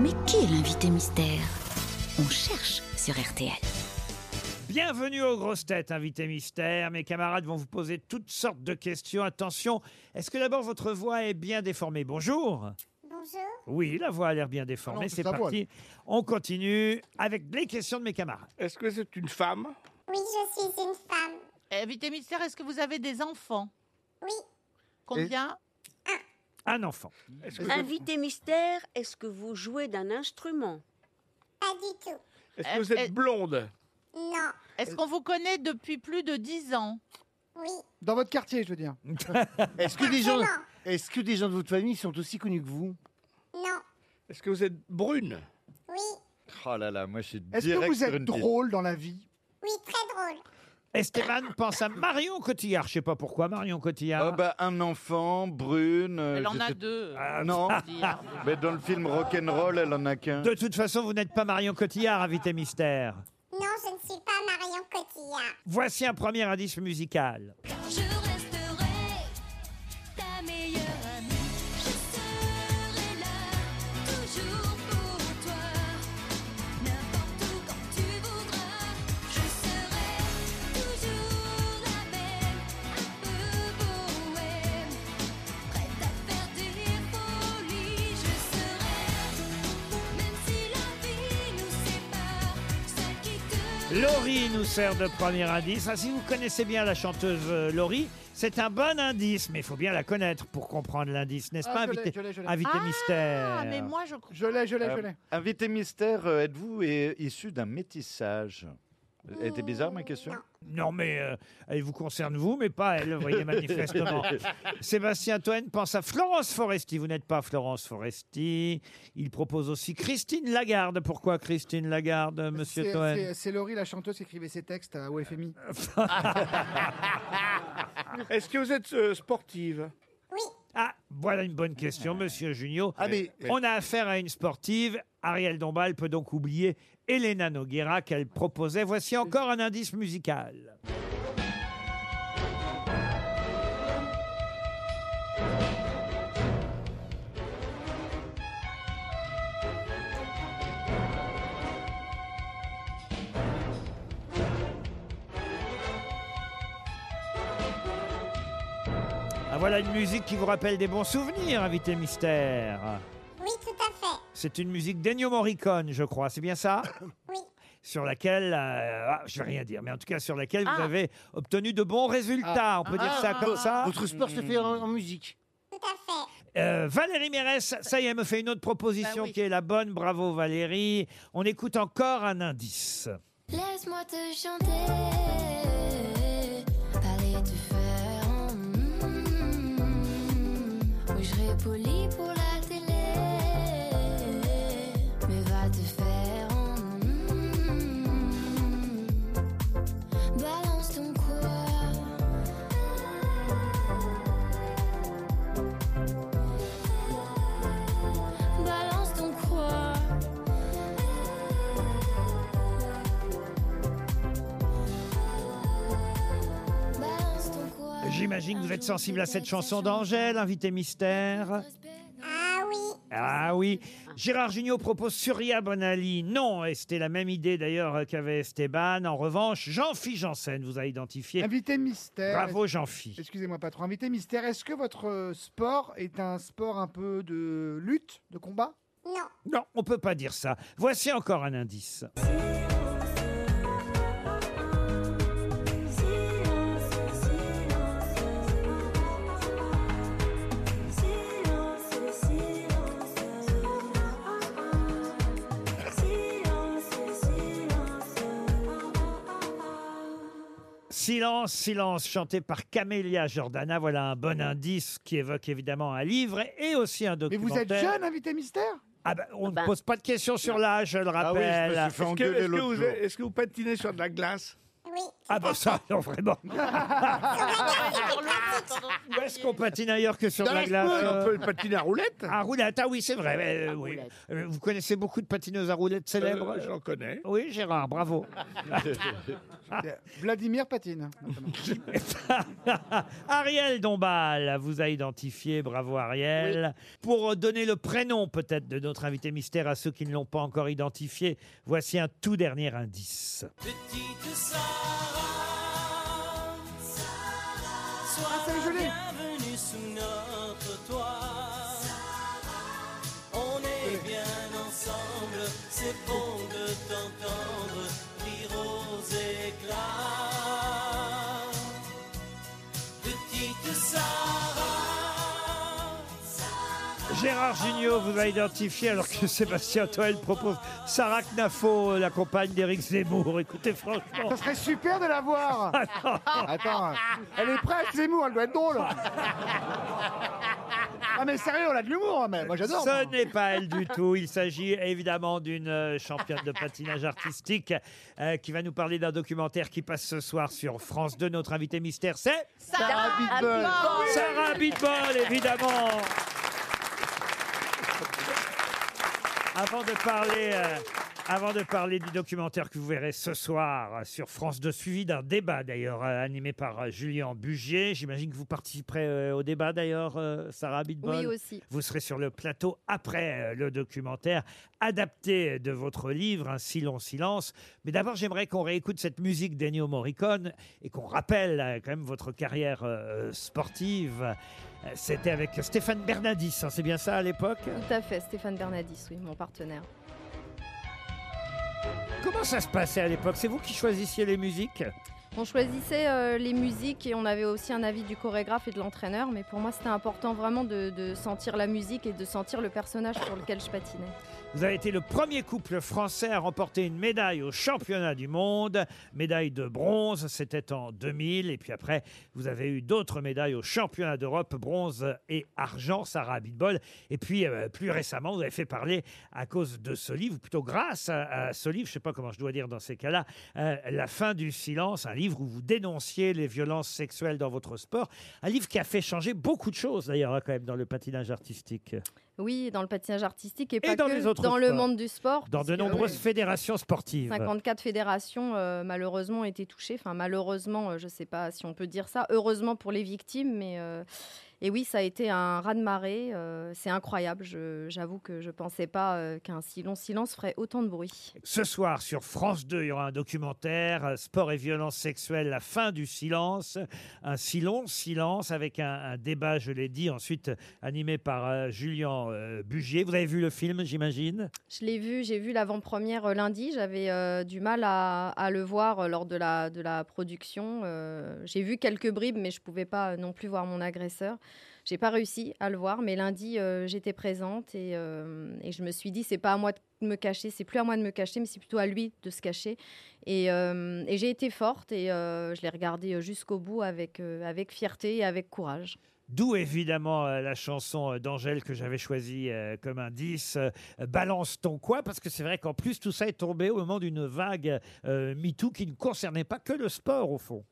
Mais qui est l'invité mystère? On cherche sur RTL. Bienvenue aux grosses têtes, invité mystère. Mes camarades vont vous poser toutes sortes de questions. Attention, est-ce que d'abord votre voix est bien déformée? Bonjour. Bonjour. Oui, la voix a l'air bien déformée. c'est parti. On continue avec les questions de mes camarades. Est-ce que c'est une femme? Oui, je suis une femme. Invité mystère, est-ce que vous avez des enfants? Oui, Combien? Un enfant. Est-ce que, Invité mystère, est-ce que vous jouez d'un instrument? Pas du tout. est-ce que vous êtes Euh, blonde? Non. Est-ce qu'on vous connaît depuis plus de 10 ans? Oui. Dans votre quartier, je veux dire. Est-ce que, des gens, Non. est-ce que des gens de votre famille sont aussi connus que vous? Non. Est-ce que vous êtes brune? Oui. Oh là là, moi je suis Est-ce direct que vous sur êtes une piste. drôle dans la vie? Oui, très drôle. Esteban pense à Marion Cotillard. Je sais pas pourquoi Marion Cotillard. Oh bah un enfant, brune. euh, Elle en je a sais- deux. Ah non, Dire. mais dans le film Rock'n'Roll, elle en a qu'un. De toute façon, vous n'êtes pas Marion Cotillard, invité mystère. Non, je ne suis pas Marion Cotillard. Voici un premier indice musical. Je Laurie nous sert de premier indice. Ah, si vous connaissez bien la chanteuse euh, Laurie, c'est un bon indice, mais il faut bien la connaître pour comprendre l'indice, n'est-ce Ah, pas, je l'ai, invité, je l'ai, je l'ai. invité Ah, mystère mais moi je Je l'ai, je l'ai, je Euh, l'ai. invité mystère, euh, êtes-vous euh, issu d'un métissage? Elle était bizarre ma question? Non, mais euh, elle vous concerne vous, mais pas elle, vous voyez manifestement. Sébastien Toen pense à Florence Foresti. Vous n'êtes pas Florence Foresti. Il propose aussi Christine Lagarde. Pourquoi Christine Lagarde, monsieur C'est- Toen? c'est- C'est Laurie, la chanteuse, qui écrivait ses textes à- au FMI. Est-ce que vous êtes euh, sportive? Oui. Ah, voilà une bonne question, monsieur Junio. Ah, mais- On a affaire à une sportive. Ariel Dombal peut donc oublier Elena Noguera qu'elle proposait. Voici encore un indice musical. Ah, voilà une musique qui vous rappelle des bons souvenirs, invité mystère. C'est une musique d'Ennio Morricone, je crois. C'est bien ça Oui. Sur laquelle, euh, ah, je vais rien dire, mais en tout cas sur laquelle vous Ah. avez obtenu de bons résultats. On peut dire ça comme ça. Votre sport se fait en, en musique. Tout à fait. Euh, Valérie Mérès, ça y est, elle me fait une autre proposition Bah oui. qui est la bonne. Bravo Valérie. On écoute encore un indice. Laisse-moi te chanter, parler te faire. mm, Oui, je serai poli pour la J'imagine que vous êtes sensible à cette chanson d'Angèle, invité mystère. Ah oui. Ah oui. Gérard Jugnot propose Surya Bonali. Non, et c'était la même idée d'ailleurs qu'avait Esteban. En revanche, Jean-Philippe Janssen vous a identifié. Invité mystère. Bravo Jean-Philippe. Excusez-moi, patron. Invité mystère, est-ce que votre euh, sport est un sport un peu de lutte, de combat? Non. Non, on peut pas dire ça. Voici encore un indice. Silence, silence, chanté par Camélia Jordana. Voilà un bon indice qui évoque évidemment un livre et aussi un Mais vous êtes jeune, invité mystère? Ah ben, on ne Ben. pose pas de questions sur l'âge, je le Ah oui, je me rappelle. suis fait Est-ce que, engueuler est-ce que l'autre vous, jour. est-ce que vous patinez sur de la glace? Oui, Ah bah ça, non, vraiment. Où est-ce qu'on patine ailleurs que sur Dans la la glace poule. euh On peut patiner à roulette À roulette, ah oui, c'est vrai. mais, euh, oui. Euh, Vous connaissez beaucoup de patineuses à roulettes célèbres Euh, J'en connais. Oui, Gérard, bravo. Vladimir patine. Ariel Dombal vous a identifié, bravo Ariel. Pour donner le prénom peut-être de notre invité mystère à ceux qui ne l'ont pas encore identifié, voici un tout dernier indice. Petite Sarah, Ah, je l'ai. bienvenue sous notre toit. On est bien ensemble, c'est bon Gérard Junior vous a identifié alors que Sébastien Toel propose Sarah Knafo, la compagne d'Éric Zemmour. Écoutez, franchement. Ça serait super de la voir. Attends, elle est prête, Zemmour, elle doit être drôle. Ah mais sérieux, on a de l'humour, hein, mais moi j'adore. moi. Ce n'est pas elle du tout. Il s'agit évidemment d'une euh, championne de patinage artistique euh, qui va nous parler d'un documentaire qui passe ce soir sur France 2. Notre invité mystère, c'est Sarah Bitbol. Sarah Bitbol, évidemment. Avant de parler, euh, avant de parler du documentaire que vous verrez ce soir sur France 2, suivi d'un débat d'ailleurs euh, animé par euh, Julien Bugier. J'imagine que vous participerez euh, au débat d'ailleurs, euh, Sarah Bitbol. Oui, aussi. Vous serez sur le plateau après euh, le documentaire adapté de votre livre, Un si long silence. Mais d'abord, j'aimerais qu'on réécoute cette musique d'Ennio Morricone et qu'on rappelle euh, quand même votre carrière euh, sportive. Euh, C'était avec Stéphane Bernadis, hein, c'est bien ça à l'époque? Tout à fait, Stéphane Bernadis, oui, mon partenaire. Comment ça se passait à l'époque? C'est vous qui choisissiez les musiques? On choisissait euh, les musiques et on avait aussi un avis du chorégraphe et de l'entraîneur, mais pour moi c'était important vraiment de, sentir la musique et de sentir le personnage sur lequel je patinais. Vous avez été le premier couple français à remporter une médaille au championnat du monde, médaille de bronze, c'était en 2000. Et puis après, vous avez eu d'autres médailles au championnat d'Europe, bronze et argent, Sarah Abitbol. Et puis euh, plus récemment, vous avez fait parler à cause de ce livre, ou plutôt grâce à, ce livre, je ne sais pas comment je dois dire dans ces cas-là, euh, La fin du silence, livre où vous dénonciez les violences sexuelles dans votre sport. Un livre qui a fait changer beaucoup de choses d'ailleurs, hein, quand même, dans le patinage artistique. Oui, dans le patinage artistique et pas dans que les autres dans le sports. monde du sport. Dans de puisque, nombreuses oui, fédérations sportives. 54 fédérations euh, malheureusement ont été touchées. Enfin malheureusement, euh, je ne sais pas si on peut dire ça. Heureusement pour les victimes, mais euh, et oui, ça a été un raz de marée. euh, c'est incroyable. J'avoue que je pensais pas euh, qu'un si long silence ferait autant de bruit. Ce soir, sur France 2, il y aura un documentaire, euh, Sport et violence sexuelle, la fin du silence. Un si long silence avec un, un débat, je l'ai dit, ensuite animé par Julien Bugier. Vous avez vu le film, j'imagine? Je l'ai vu, j'ai vu l'avant-première lundi. J'avais du mal à, à le voir lors de la, de la production. J'ai vu quelques bribes, mais je pouvais pas non plus voir mon agresseur. J'ai pas réussi à le voir, mais lundi euh, j'étais présente et, euh, et je me suis dit c'est pas à moi de me cacher, c'est plus à moi de me cacher, mais c'est plutôt à lui de se cacher. Et, euh, j'ai été forte et je l'ai regardé jusqu'au bout avec, fierté et avec courage. D'où évidemment la chanson d'Angèle que j'avais choisie comme indice, Balance ton quoi, parce que c'est vrai qu'en plus tout ça est tombé au moment d'une vague MeToo qui ne concernait pas que le sport au fond.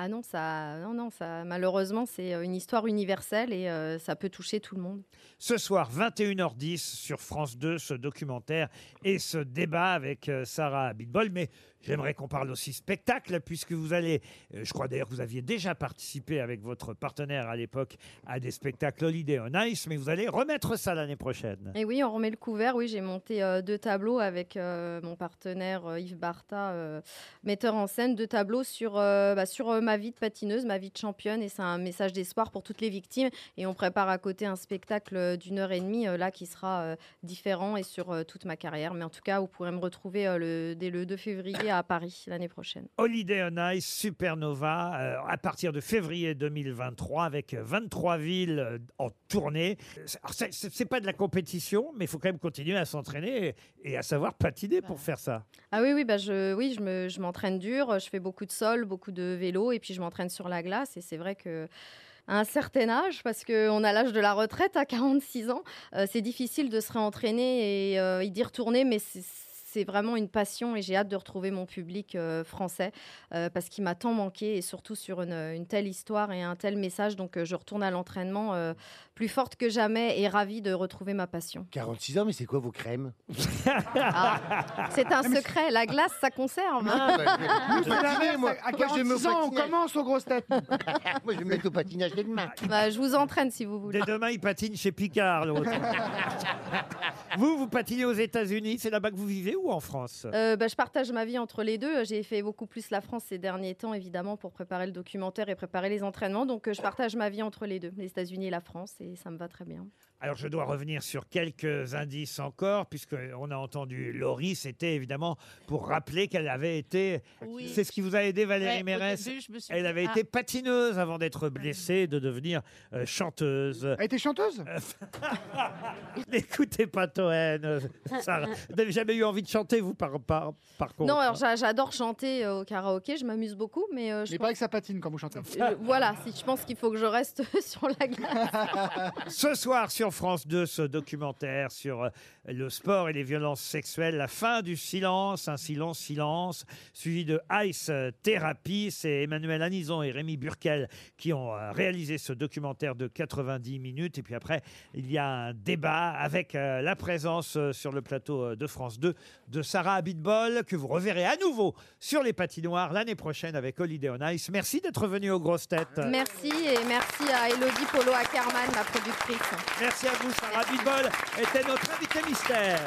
Ah non, ça, non, non, ça, malheureusement, c'est euh, une histoire universelle et euh, ça peut toucher tout le monde. Ce soir, 21h10 sur France 2, ce documentaire et ce débat avec euh, Sarah Bitbol. Mais j'aimerais qu'on parle aussi spectacle, puisque vous allez, euh, je crois d'ailleurs que vous aviez déjà participé avec votre partenaire à l'époque à des spectacles Holiday on Ice, mais vous allez remettre ça l'année prochaine. Et oui, on remet le couvert. Oui, j'ai monté euh, deux tableaux avec euh, mon partenaire Yves Barta, euh, metteur en scène, deux tableaux sur, bah, sur ma vie de patineuse, ma vie de championne. Et c'est un message d'espoir pour toutes les victimes. Et on prépare à côté un spectacle d'une heure et demie, là, qui sera différent et sur toute ma carrière. Mais en tout cas, vous pourrez me retrouver dès le 2 février à Paris l'année prochaine. Holiday on Ice Supernova euh, à partir de février 2023 avec 23 villes euh, en tournée. Alors, c'est- C'est c'est pas de la compétition, mais il faut quand même continuer à s'entraîner et, et à savoir patiner pour faire ça. Ah oui, oui, bah je, oui je, me, je m'entraîne dur, je fais beaucoup de sol, beaucoup de vélo, et puis je m'entraîne sur la glace. Et c'est vrai que à un certain âge, parce qu'on a l'âge de la retraite à 46 ans, euh, c'est difficile de se réentraîner et euh, y d'y retourner, mais c'est- c'est vraiment une passion et j'ai hâte de retrouver mon public euh, français euh, parce qu'il m'a tant manqué et surtout sur une, une telle histoire et un tel message. Donc euh, je retourne à l'entraînement euh, plus forte que jamais et ravie de retrouver ma passion. 46 ans, mais c'est quoi vos crèmes? Ah, c'est un secret, la glace ça conserve. Ah, bah, Nous, c'est l'inverse. moi. À Moi, je vais me 46 ans, on commence aux grosses têtes. Moi, je vais me mettre au patinage dès demain. Bah, je vous entraîne si vous voulez. Dès demain, il patine chez Picard. vous, vous patinez aux États-Unis, c'est là-bas que vous vivez ou en France? Euh, bah, je partage ma vie entre les deux. J'ai fait beaucoup plus la France ces derniers temps, évidemment, pour préparer le documentaire et préparer les entraînements. Donc, euh, je partage ma vie entre les deux, les États-Unis et la France, et ça me va très bien. Alors, je dois revenir sur quelques indices encore, puisqu'on a entendu Laurie, c'était évidemment pour rappeler qu'elle avait été. Oui. C'est ce qui vous a aidé, Valérie Ouais, au Mérès début, je me suis Elle dit, avait ah. été patineuse avant d'être blessée, de devenir euh, chanteuse. Elle était chanteuse? N'écoutez pas Toen. euh, Sarah. Vous n'avez jamais eu envie de chanter, vous, par, par, par contre Non, alors j'a- j'adore chanter euh, au karaoké, je m'amuse beaucoup, mais euh, je Mais pas avec sa patine quand vous chantez. Euh, voilà, si je pense qu'il faut que je reste sur la glace. Ce soir sur France 2, ce documentaire sur euh, le sport et les violences sexuelles, la fin du silence, un silence, silence, suivi de Ice Therapy. C'est Emmanuel Anison et Rémi Burkel qui ont euh, réalisé ce documentaire de 90 minutes. Et puis après, il y a un débat avec euh, la présence sur le plateau de France 2 de Sarah Abitbol, que vous reverrez à nouveau sur les patinoires l'année prochaine avec Holiday on Ice. Merci d'être venu aux grosses têtes. Merci et merci à Elodie Polo Ackerman, ma productrice. Merci à vous, Sarah Abitbol était notre invité mystère.